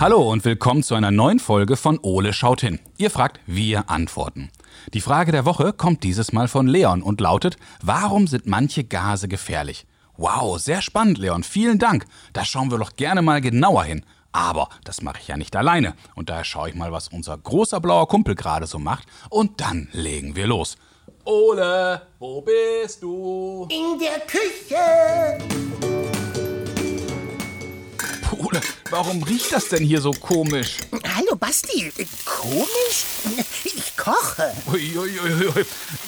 Hallo und willkommen zu einer neuen Folge von Ole schaut hin. Ihr fragt, wir antworten. Die Frage der Woche kommt dieses Mal von Leon und lautet, warum sind manche Gase gefährlich? Wow, sehr spannend, Leon. Vielen Dank. Da schauen wir doch gerne mal genauer hin. Aber das mache ich ja nicht alleine. Und daher schaue ich mal, was unser großer blauer Kumpel gerade so macht. Und dann legen wir los. Ole, wo bist du? In der Küche. Warum riecht das denn hier so komisch? Hallo Basti. Komisch? Ich koche. Uiuiui.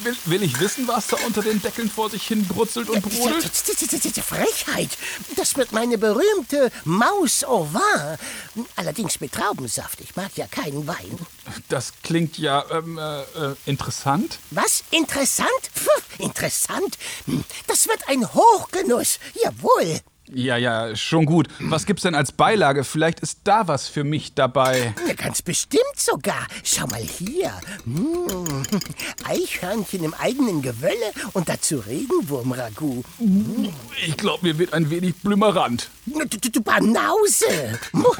Will, will ich wissen, was da unter den Deckeln vor sich hin brutzelt und brodelt? Frechheit. Das wird meine berühmte Maus au vin. Allerdings mit Traubensaft. Ich mag ja keinen Wein. Das klingt ja ähm, äh, äh, interessant. Was? Interessant? Pff, interessant? Hm, Das wird ein Hochgenuss. Jawohl. Ja, ja, schon gut. Was gibt's denn als Beilage? Vielleicht ist da was für mich dabei. Ja, ganz bestimmt sogar. Schau mal hier. Hm. Eichhörnchen im eigenen Gewölle und dazu Regenwurmragout. Ich glaube, mir wird ein wenig blümerant. Du, du, du Banause.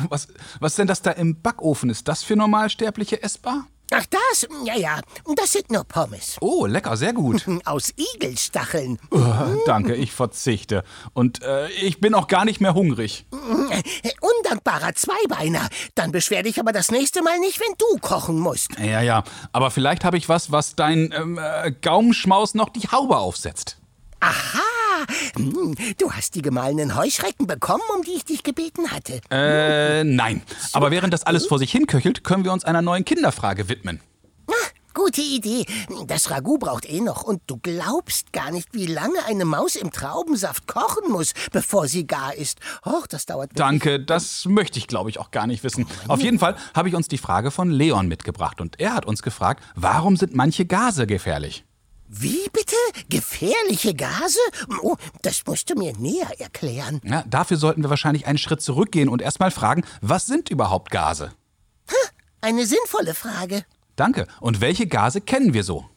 Was, was denn das da im Backofen? Ist das für Normalsterbliche essbar? Ach das? Ja, ja. Das sind nur Pommes. Oh, lecker, sehr gut. Aus Igelstacheln. Oh, danke, ich verzichte. Und äh, ich bin auch gar nicht mehr hungrig. Undankbarer Zweibeiner. Dann beschwer dich aber das nächste Mal nicht, wenn du kochen musst. Ja, ja, aber vielleicht habe ich was, was dein ähm, äh, Gaumenschmaus noch die Haube aufsetzt. Aha. Hm, Du hast die gemahlenen Heuschrecken bekommen, um die ich dich gebeten hatte. Äh, nein. Aber während das alles vor sich hinköchelt, können wir uns einer neuen Kinderfrage widmen. Gute Idee. Das Ragout braucht eh noch. Und du glaubst gar nicht, wie lange eine Maus im Traubensaft kochen muss, bevor sie gar ist. Och, das dauert. wirklich- Danke, das möchte ich, glaube ich, auch gar nicht wissen. Auf jeden Fall habe ich uns die Frage von Leon mitgebracht und er hat uns gefragt, warum sind manche Gase gefährlich? Wie bitte? Gefährliche Gase? Oh, das musst du mir näher erklären. Ja, dafür sollten wir wahrscheinlich einen Schritt zurückgehen und erstmal fragen, was sind überhaupt Gase? Eine sinnvolle Frage. Danke. Und welche Gase kennen wir so?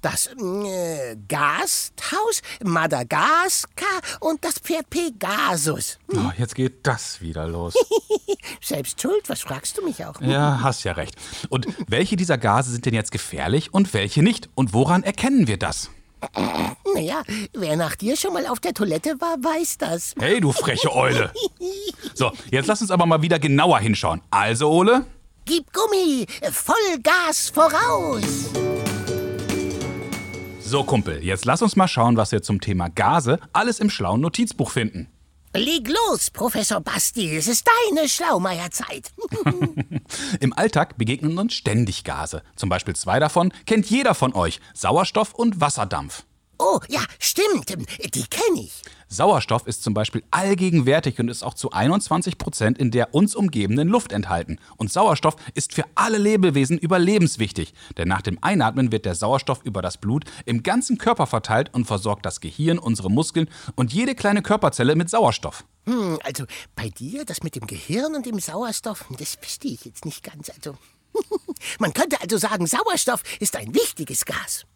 Das äh, Gasthaus, Madagaskar und das Pferd Pegasus. Oh, jetzt geht das wieder los. Selbst schuld, was fragst du mich auch? Ja, hast ja recht. Und welche dieser Gase sind denn jetzt gefährlich und welche nicht? Und woran erkennen wir das? Naja, wer nach dir schon mal auf der Toilette war, weiß das. Hey, du freche Eule. So, jetzt lass uns aber mal wieder genauer hinschauen. Also, Ole? Gib Gummi, Vollgas voraus. So, Kumpel, jetzt lass uns mal schauen, was wir zum Thema Gase alles im schlauen Notizbuch finden. Leg los, Professor Basti, es ist deine Schlaumeierzeit. Im Alltag begegnen uns ständig Gase. Zum Beispiel zwei davon kennt jeder von euch: Sauerstoff und Wasserdampf. oh, ja, stimmt, die kenne ich. Sauerstoff ist zum Beispiel allgegenwärtig und ist auch zu 21 Prozent in der uns umgebenden Luft enthalten. Und Sauerstoff ist für alle Lebewesen überlebenswichtig, denn nach dem Einatmen wird der Sauerstoff über das Blut im ganzen Körper verteilt und versorgt das Gehirn, unsere Muskeln und jede kleine Körperzelle mit Sauerstoff. Hm, also bei dir, das mit dem Gehirn und dem Sauerstoff, das verstehe ich jetzt nicht ganz. Also, man könnte also sagen, Sauerstoff ist ein wichtiges Gas.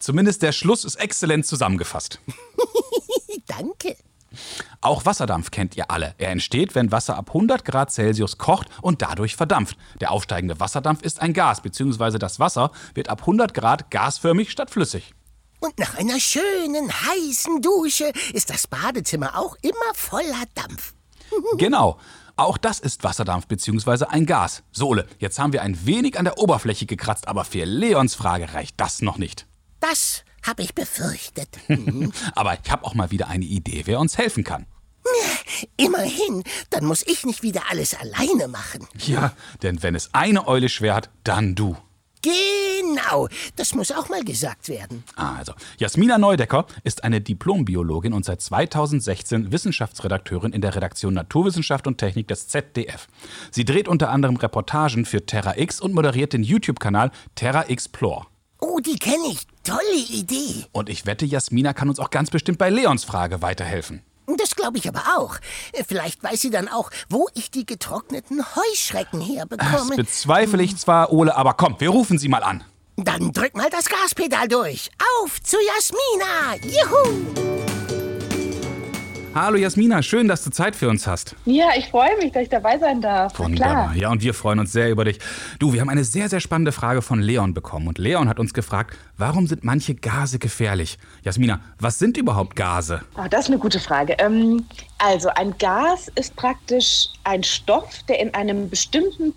Zumindest der Schluss ist exzellent zusammengefasst. Danke. Auch Wasserdampf kennt ihr alle. Er entsteht, wenn Wasser ab 100 Grad Celsius kocht und dadurch verdampft. Der aufsteigende Wasserdampf ist ein Gas, beziehungsweise das Wasser wird ab 100 Grad gasförmig statt flüssig. Und nach einer schönen, heißen Dusche ist das Badezimmer auch immer voller Dampf. Genau. Auch das ist Wasserdampf beziehungsweise ein Gas. Sohle, jetzt haben wir ein wenig an der Oberfläche gekratzt, aber für Leons Frage reicht das noch nicht. Das habe ich befürchtet. Aber ich habe auch mal wieder eine Idee, wer uns helfen kann. Immerhin, dann muss ich nicht wieder alles alleine machen. Ja, denn wenn es eine Eule schwer hat, dann du. Genau, das muss auch mal gesagt werden. Also, Jasmina Neudecker ist eine Diplombiologin und seit 2016 Wissenschaftsredakteurin in der Redaktion Naturwissenschaft und Technik des ZDF. Sie dreht unter anderem Reportagen für Terra X und moderiert den YouTube-Kanal Terra Explore. Oh, die kenne ich. Tolle Idee. Und ich wette, Jasmina kann uns auch ganz bestimmt bei Leons Frage weiterhelfen. Das glaube ich aber auch. Vielleicht weiß sie dann auch, wo ich die getrockneten Heuschrecken Das herbekomme. bezweifle ich zwar, Ole, aber komm, wir rufen sie mal an. Dann drück mal das Gaspedal durch. Auf zu Jasmina. Juhu. Hallo Jasmina, schön, dass du Zeit für uns hast. Ja, ich freue mich, dass ich dabei sein darf. Wunderbar. Ja, und wir freuen uns sehr über dich. Du, wir haben eine sehr, sehr spannende Frage von Leon bekommen. Und Leon hat uns gefragt, warum sind manche Gase gefährlich? Jasmina, was sind überhaupt Gase? Oh, das ist eine gute Frage. Ähm, also, ein Gas ist praktisch ein Stoff, der in einem bestimmten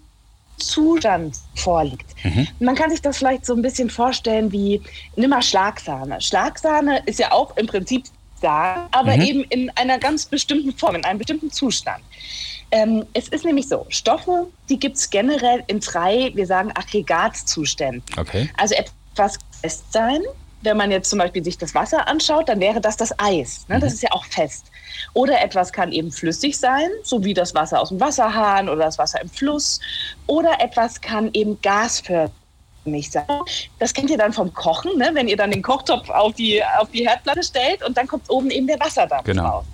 Zustand vorliegt. Mhm. Man kann sich das vielleicht so ein bisschen vorstellen wie, nimm mal Schlagsahne. Schlagsahne ist ja auch im Prinzip Sahne, aber mhm. eben in einer ganz bestimmten Form, in einem bestimmten Zustand. Ähm, es ist nämlich so, Stoffe, die gibt es generell in drei, wir sagen Aggregatzuständen. Okay. Also etwas fest sein, wenn man jetzt zum Beispiel sich das Wasser anschaut, dann wäre das das Eis. Ne? Das mhm. ist ja auch fest. Oder etwas kann eben flüssig sein, so wie das Wasser aus dem Wasserhahn oder das Wasser im Fluss. Oder etwas kann eben gasförmig sein. Das kennt ihr dann vom Kochen, ne? wenn ihr dann den Kochtopf auf die, auf die Herdplatte stellt und dann kommt oben eben der Wasserdampf genau. raus.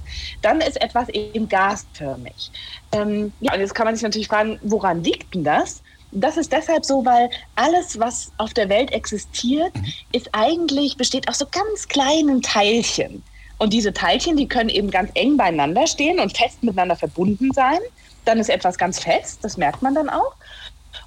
Dann ist etwas eben gasförmig. Ähm, ja, und jetzt kann man sich natürlich fragen, woran liegt denn das? das ist deshalb so, weil alles, was auf der Welt existiert, mhm. ist eigentlich, besteht aus so ganz kleinen Teilchen. Und diese Teilchen, die können eben ganz eng beieinander stehen und fest miteinander verbunden sein. Dann ist etwas ganz fest, das merkt man dann auch.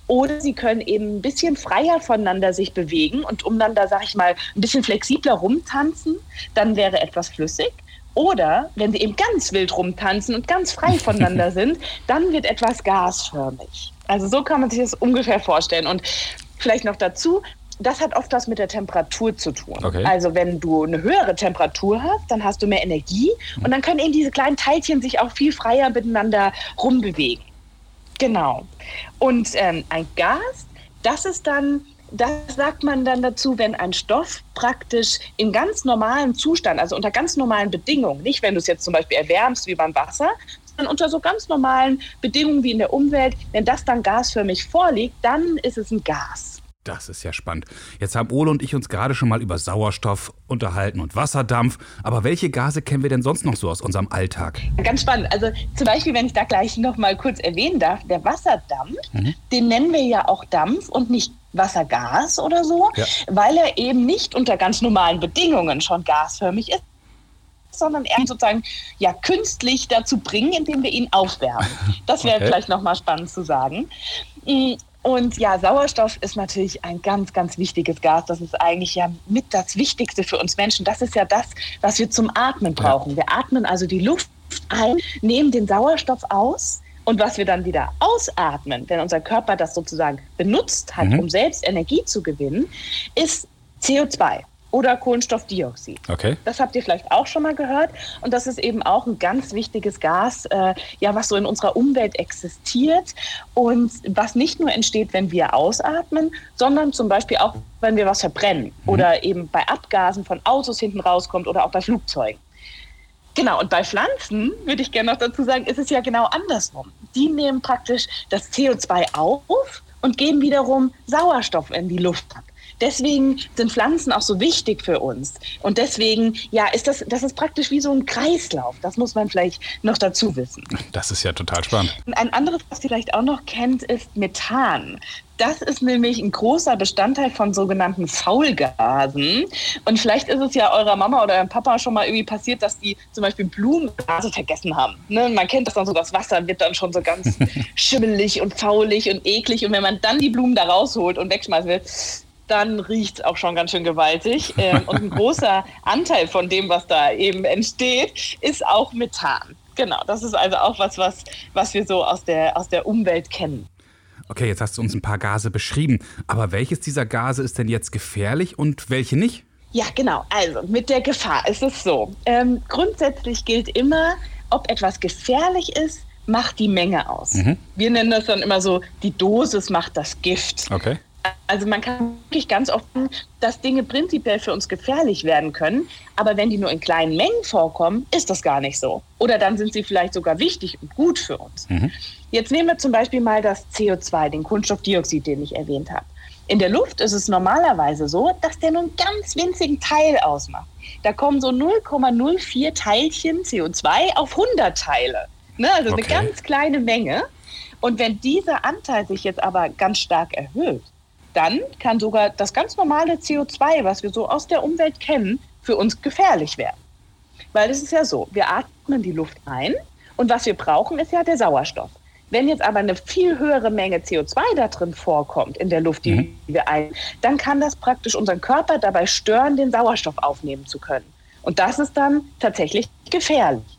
Oder sie können eben ein bisschen freier voneinander sich bewegen und um dann da, sag ich mal, ein bisschen flexibler rumtanzen, dann wäre etwas flüssig. Oder wenn sie eben ganz wild rumtanzen und ganz frei voneinander sind, dann wird etwas gasförmig. Also so kann man sich das ungefähr vorstellen. Und vielleicht noch dazu, das hat oft was mit der Temperatur zu tun. Okay. Also wenn du eine höhere Temperatur hast, dann hast du mehr Energie mhm. und dann können eben diese kleinen Teilchen sich auch viel freier miteinander rumbewegen. Genau. Und ähm, ein Gas, das ist dann, das sagt man dann dazu, wenn ein Stoff praktisch in ganz normalem Zustand, also unter ganz normalen Bedingungen, nicht wenn du es jetzt zum Beispiel erwärmst wie beim Wasser, unter so ganz normalen Bedingungen wie in der Umwelt, wenn das dann gasförmig vorliegt, dann ist es ein Gas. Das ist ja spannend. Jetzt haben Ole und ich uns gerade schon mal über Sauerstoff unterhalten und Wasserdampf. Aber welche Gase kennen wir denn sonst noch so aus unserem Alltag? Ganz spannend. Also zum Beispiel, wenn ich da gleich noch mal kurz erwähnen darf, der Wasserdampf, mhm. den nennen wir ja auch Dampf und nicht Wassergas oder so, ja. weil er eben nicht unter ganz normalen Bedingungen schon gasförmig ist, sondern eher sozusagen ja künstlich dazu bringen, indem wir ihn aufwärmen. Das wäre okay. vielleicht nochmal spannend zu sagen. Und ja, Sauerstoff ist natürlich ein ganz, ganz wichtiges Gas. Das ist eigentlich ja mit das Wichtigste für uns Menschen. Das ist ja das, was wir zum Atmen brauchen. Wir atmen also die Luft ein, nehmen den Sauerstoff aus. Und was wir dann wieder ausatmen, wenn unser Körper das sozusagen benutzt hat, mhm. um selbst Energie zu gewinnen, ist CO2 oder Kohlenstoffdioxid. Okay. Das habt ihr vielleicht auch schon mal gehört. Und das ist eben auch ein ganz wichtiges Gas, äh, ja, was so in unserer Umwelt existiert und was nicht nur entsteht, wenn wir ausatmen, sondern zum Beispiel auch, wenn wir was verbrennen mhm. oder eben bei Abgasen von Autos hinten rauskommt oder auch bei Flugzeugen. Genau, und bei Pflanzen, würde ich gerne noch dazu sagen, ist es ja genau andersrum. Die nehmen praktisch das CO2 auf und geben wiederum Sauerstoff in die Luft ab. Deswegen sind Pflanzen auch so wichtig für uns. Und deswegen, ja, ist das, das ist praktisch wie so ein Kreislauf. Das muss man vielleicht noch dazu wissen. Das ist ja total spannend. Ein anderes, was ihr vielleicht auch noch kennt, ist Methan. Das ist nämlich ein großer Bestandteil von sogenannten Faulgasen. Und vielleicht ist es ja eurer Mama oder eurem Papa schon mal irgendwie passiert, dass die zum Beispiel Blumengase vergessen haben. Ne? Man kennt das dann so, das Wasser wird dann schon so ganz schimmelig und faulig und eklig. Und wenn man dann die Blumen da rausholt und wegschmeißen will, dann riecht es auch schon ganz schön gewaltig. Ähm, und ein großer Anteil von dem, was da eben entsteht, ist auch Methan. Genau, das ist also auch was, was, was wir so aus der, aus der Umwelt kennen. Okay, jetzt hast du uns ein paar Gase beschrieben. Aber welches dieser Gase ist denn jetzt gefährlich und welche nicht? Ja, genau. Also mit der Gefahr ist es so. Ähm, grundsätzlich gilt immer, ob etwas gefährlich ist, macht die Menge aus. Mhm. Wir nennen das dann immer so, die Dosis macht das Gift. Okay. Also man kann wirklich ganz oft, dass Dinge prinzipiell für uns gefährlich werden können, aber wenn die nur in kleinen Mengen vorkommen, ist das gar nicht so. Oder dann sind sie vielleicht sogar wichtig und gut für uns. Mhm. Jetzt nehmen wir zum Beispiel mal das CO2, den Kohlenstoffdioxid, den ich erwähnt habe. In der Luft ist es normalerweise so, dass der nur einen ganz winzigen Teil ausmacht. Da kommen so 0,04 Teilchen CO2 auf 100 Teile. Ne? Also okay. eine ganz kleine Menge. Und wenn dieser Anteil sich jetzt aber ganz stark erhöht, dann kann sogar das ganz normale CO2, was wir so aus der Umwelt kennen, für uns gefährlich werden. Weil es ist ja so, wir atmen die Luft ein und was wir brauchen, ist ja der Sauerstoff. Wenn jetzt aber eine viel höhere Menge CO2 da drin vorkommt in der Luft, die mhm. wir ein, dann kann das praktisch unseren Körper dabei stören, den Sauerstoff aufnehmen zu können. Und das ist dann tatsächlich gefährlich.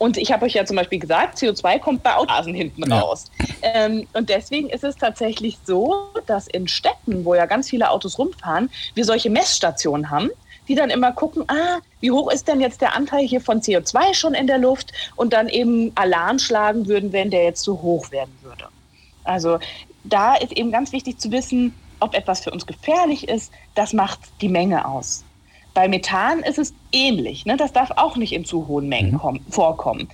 Und ich habe euch ja zum Beispiel gesagt, CO2 kommt bei Autohasen hinten ja. raus. Ähm, und deswegen ist es tatsächlich so, dass in Städten, wo ja ganz viele Autos rumfahren, wir solche Messstationen haben, die dann immer gucken, ah, wie hoch ist denn jetzt der Anteil hier von CO2 schon in der Luft und dann eben Alarm schlagen würden, wenn der jetzt zu hoch werden würde. Also da ist eben ganz wichtig zu wissen, ob etwas für uns gefährlich ist, das macht die Menge aus. Bei Methan ist es ähnlich. Ne? Das darf auch nicht in zu hohen Mengen mhm. kommen, vorkommen.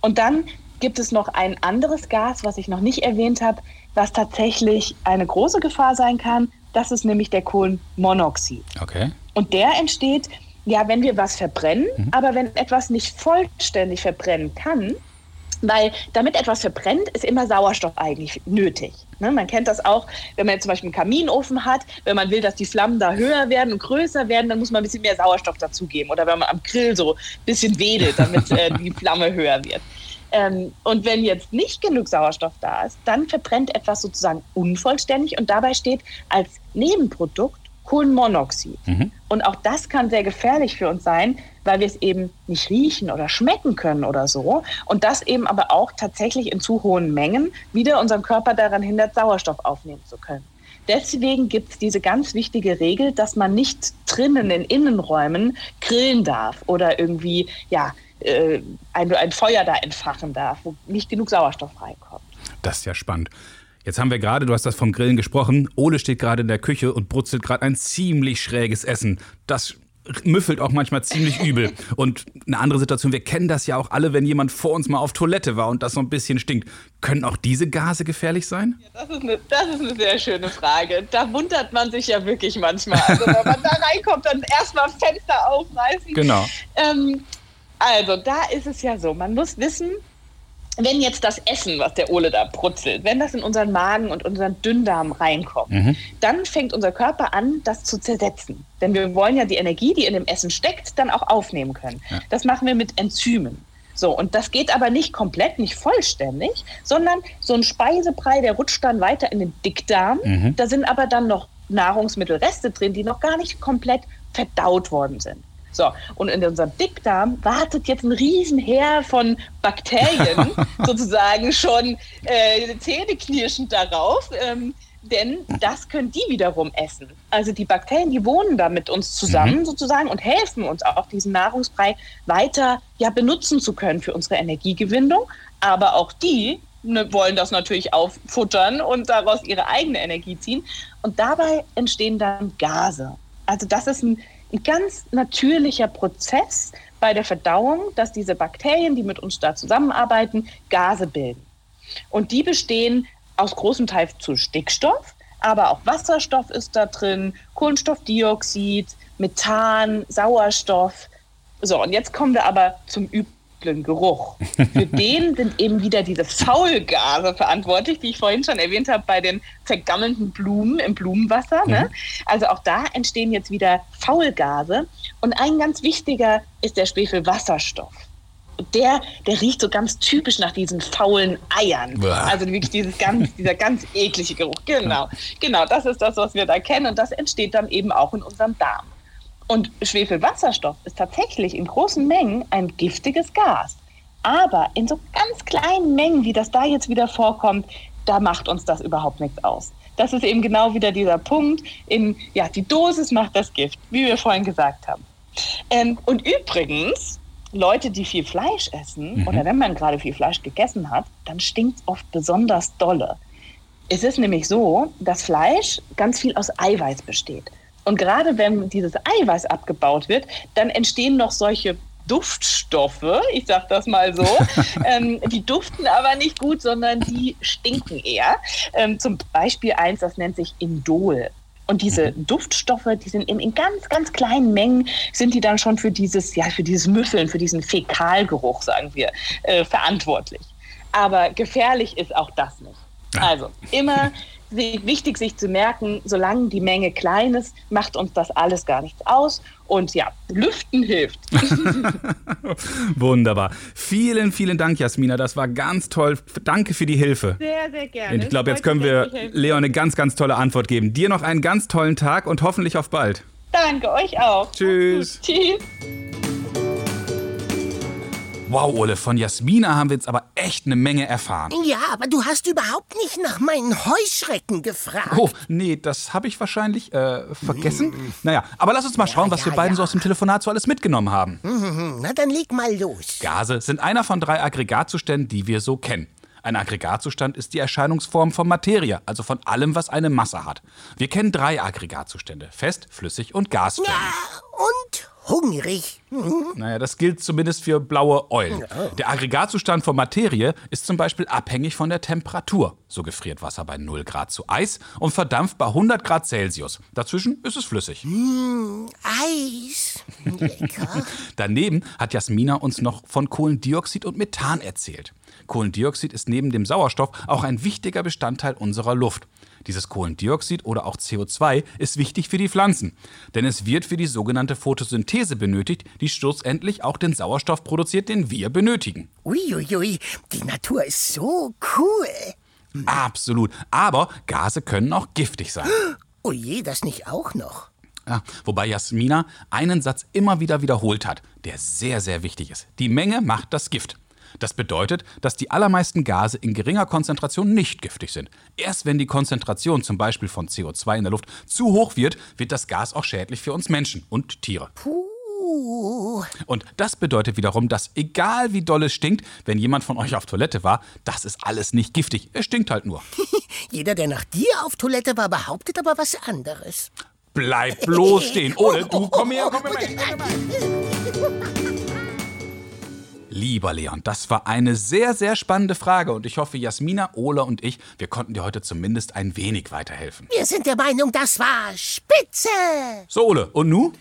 Und dann gibt es noch ein anderes Gas, was ich noch nicht erwähnt habe, was tatsächlich eine große Gefahr sein kann. Das ist nämlich der Kohlenmonoxid. Okay. Und der entsteht, ja, wenn wir was verbrennen, mhm. aber wenn etwas nicht vollständig verbrennen kann, weil damit etwas verbrennt, ist immer Sauerstoff eigentlich nötig. Ne? Man kennt das auch, wenn man jetzt zum Beispiel einen Kaminofen hat, wenn man will, dass die Flammen da höher werden und größer werden, dann muss man ein bisschen mehr Sauerstoff dazugeben. Oder wenn man am Grill so ein bisschen wedelt, damit äh, die Flamme höher wird. Ähm, und wenn jetzt nicht genug Sauerstoff da ist, dann verbrennt etwas sozusagen unvollständig und dabei steht als Nebenprodukt Kohlenmonoxid. Mhm. Und auch das kann sehr gefährlich für uns sein, weil wir es eben nicht riechen oder schmecken können oder so. Und das eben aber auch tatsächlich in zu hohen Mengen wieder unseren Körper daran hindert, Sauerstoff aufnehmen zu können. Deswegen gibt es diese ganz wichtige Regel, dass man nicht drinnen in Innenräumen grillen darf oder irgendwie ja, äh, ein, ein Feuer da entfachen darf, wo nicht genug Sauerstoff reinkommt. Das ist ja spannend. Jetzt haben wir gerade, du hast das vom Grillen gesprochen, Ole steht gerade in der Küche und brutzelt gerade ein ziemlich schräges Essen. Das müffelt auch manchmal ziemlich übel. Und eine andere Situation, wir kennen das ja auch alle, wenn jemand vor uns mal auf Toilette war und das so ein bisschen stinkt. Können auch diese Gase gefährlich sein? Ja, das, ist eine, das ist eine sehr schöne Frage. Da wundert man sich ja wirklich manchmal. Also wenn man da reinkommt, dann erstmal Fenster aufreißen. Genau. Ähm, also da ist es ja so, man muss wissen, wenn jetzt das Essen, was der Ole da brutzelt, wenn das in unseren Magen und unseren Dünndarm reinkommt, mhm. dann fängt unser Körper an, das zu zersetzen. Denn wir wollen ja die Energie, die in dem Essen steckt, dann auch aufnehmen können. Ja. Das machen wir mit Enzymen. So, und das geht aber nicht komplett, nicht vollständig, sondern so ein Speisebrei, der rutscht dann weiter in den Dickdarm. Mhm. Da sind aber dann noch Nahrungsmittelreste drin, die noch gar nicht komplett verdaut worden sind. So, und in unserem Dickdarm wartet jetzt ein Riesenheer von Bakterien sozusagen schon äh, zähneknirschend darauf. Ähm, denn das können die wiederum essen. Also die Bakterien, die wohnen da mit uns zusammen mhm. sozusagen und helfen uns auch, diesen Nahrungsbrei weiter ja, benutzen zu können für unsere Energiegewinnung. Aber auch die ne, wollen das natürlich auffuttern und daraus ihre eigene Energie ziehen. Und dabei entstehen dann Gase. Also das ist ein ein ganz natürlicher Prozess bei der Verdauung, dass diese Bakterien, die mit uns da zusammenarbeiten, Gase bilden. Und die bestehen aus großem Teil zu Stickstoff, aber auch Wasserstoff ist da drin, Kohlenstoffdioxid, Methan, Sauerstoff. So, und jetzt kommen wir aber zum Üb dunklen Geruch. Für den sind eben wieder diese Faulgase verantwortlich, die ich vorhin schon erwähnt habe bei den vergammelnden Blumen im Blumenwasser. Ne? Mhm. Also auch da entstehen jetzt wieder Faulgase. Und ein ganz wichtiger ist der Schwefelwasserstoff. Der, der riecht so ganz typisch nach diesen faulen Eiern. Uah. Also wirklich dieses ganz, dieser ganz eklige Geruch. Genau, genau, das ist das, was wir da kennen. Und das entsteht dann eben auch in unserem Darm. Und Schwefelwasserstoff ist tatsächlich in großen Mengen ein giftiges Gas. Aber in so ganz kleinen Mengen, wie das da jetzt wieder vorkommt, da macht uns das überhaupt nichts aus. Das ist eben genau wieder dieser Punkt. In, ja, die Dosis macht das Gift, wie wir vorhin gesagt haben. Ähm, und übrigens, Leute, die viel Fleisch essen, mhm. oder wenn man gerade viel Fleisch gegessen hat, dann stinkt es oft besonders dolle. Es ist nämlich so, dass Fleisch ganz viel aus Eiweiß besteht. Und gerade wenn dieses Eiweiß abgebaut wird, dann entstehen noch solche Duftstoffe, ich sag das mal so. ähm, die duften aber nicht gut, sondern die stinken eher. Ähm, zum Beispiel eins, das nennt sich Indol. Und diese mhm. Duftstoffe, die sind in, in, ganz, ganz kleinen Mengen, sind die dann schon für dieses, ja, für dieses Müffeln, für diesen Fäkalgeruch, sagen wir, äh, verantwortlich. Aber gefährlich ist auch das nicht. Also immer wichtig, sich zu merken, solange die Menge klein ist, macht uns das alles gar nichts aus. Und ja, Lüften hilft. Wunderbar. Vielen, vielen Dank, Jasmina. Das war ganz toll. Danke für die Hilfe. Sehr, sehr gerne. Ich glaube, jetzt können wir Leon eine ganz, ganz tolle Antwort geben. Dir noch einen ganz tollen Tag und hoffentlich auf bald. Danke, euch auch. Tschüss. Tschüss. Wow, Ole, von Jasmina haben wir jetzt aber echt eine Menge erfahren. Ja, aber du hast überhaupt nicht nach meinen Heuschrecken gefragt. Oh, nee, das habe ich wahrscheinlich äh, vergessen. Naja, aber lass uns mal schauen, was ja, wir beiden ja. so aus dem Telefonat so alles mitgenommen haben. Mhm, Na, dann leg mal los. Gase sind einer von drei Aggregatzuständen, die wir so kennen. Ein Aggregatzustand ist die Erscheinungsform von Materie, also von allem, was eine Masse hat. Wir kennen drei Aggregatzustände: fest, flüssig und gasförmig. Und hungrig. Mhm. Naja, das gilt zumindest für blaue Eulen. Der Aggregatzustand von Materie ist zum Beispiel abhängig von der Temperatur. So gefriert Wasser bei 0 Grad zu Eis und verdampft bei 100 Grad Celsius. Dazwischen ist es flüssig. Eis. Lecker. Daneben hat Jasmina uns noch von Kohlendioxid und Methan erzählt. Kohlendioxid ist neben dem Sauerstoff auch ein wichtiger Bestandteil unserer Luft. Dieses Kohlendioxid oder auch CO2 ist wichtig für die Pflanzen, denn es wird für die sogenannte Photosynthese benötigt, die schlussendlich auch den Sauerstoff produziert, den wir benötigen. Uiuiui, die Natur ist so cool. Absolut. Aber Gase können auch giftig sein. Oh je, das nicht auch noch. Ja, wobei Jasmina einen Satz immer wieder wiederholt hat, der sehr, sehr wichtig ist. Die Menge macht das Gift. Das bedeutet, dass die allermeisten Gase in geringer Konzentration nicht giftig sind. Erst wenn die Konzentration zum Beispiel von CO2 in der Luft zu hoch wird, wird das Gas auch schädlich für uns Menschen und Tiere. Puh. Und das bedeutet wiederum, dass egal wie doll es stinkt, wenn jemand von euch auf Toilette war, das ist alles nicht giftig. Es stinkt halt nur. Jeder, der nach dir auf Toilette war, behauptet aber was anderes. Bleib bloß stehen. Ole, du komm her, komm her. Komm her. Lieber Leon, das war eine sehr, sehr spannende Frage und ich hoffe, Jasmina, Ole und ich, wir konnten dir heute zumindest ein wenig weiterhelfen. Wir sind der Meinung, das war spitze. So, Ole, und nu?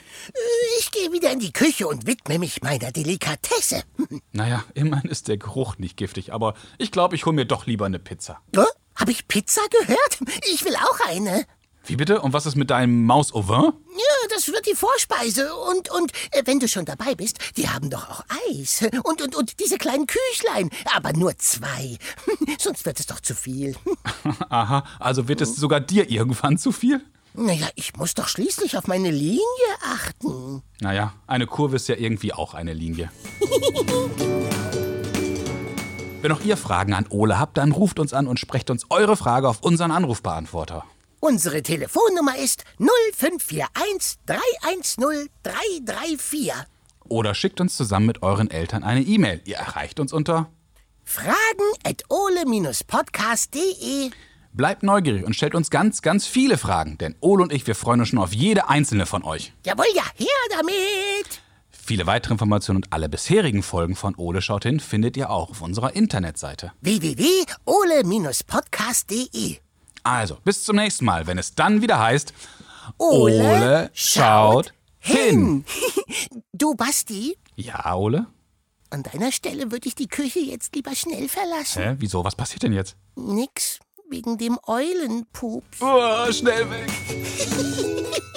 Ich gehe wieder in die Küche und widme mich meiner Delikatesse. Naja, immerhin ist der Geruch nicht giftig, aber ich glaube, ich hole mir doch lieber eine Pizza. Oh, Habe ich Pizza gehört? Ich will auch eine. Wie bitte? Und was ist mit deinem Maus au vin? Ja, das wird die Vorspeise. Und, und äh, wenn du schon dabei bist, die haben doch auch Eis. Und, und, und diese kleinen Küchlein. Aber nur zwei. Sonst wird es doch zu viel. Aha, also wird es sogar dir irgendwann zu viel? Naja, ich muss doch schließlich auf meine Linie achten. Naja, eine Kurve ist ja irgendwie auch eine Linie. Wenn auch ihr Fragen an Ole habt, dann ruft uns an und sprecht uns eure Frage auf unseren Anrufbeantworter. Unsere Telefonnummer ist 0541 310 334. Oder schickt uns zusammen mit euren Eltern eine E-Mail. Ihr erreicht uns unter. Fragen at ole-podcast.de. Bleibt neugierig und stellt uns ganz, ganz viele Fragen, denn Ole und ich, wir freuen uns schon auf jede einzelne von euch. Jawohl, ja, her damit. Viele weitere Informationen und alle bisherigen Folgen von Ole schaut hin findet ihr auch auf unserer Internetseite. www.ole-podcast.de. Also, bis zum nächsten Mal, wenn es dann wieder heißt Ole schaut hin. Du, Basti, Ja, Ole? an deiner Stelle würde ich die Küche jetzt lieber schnell verlassen. Hä, wieso? Was passiert denn jetzt? Nix, wegen dem Eulenpups. Oh, schnell weg.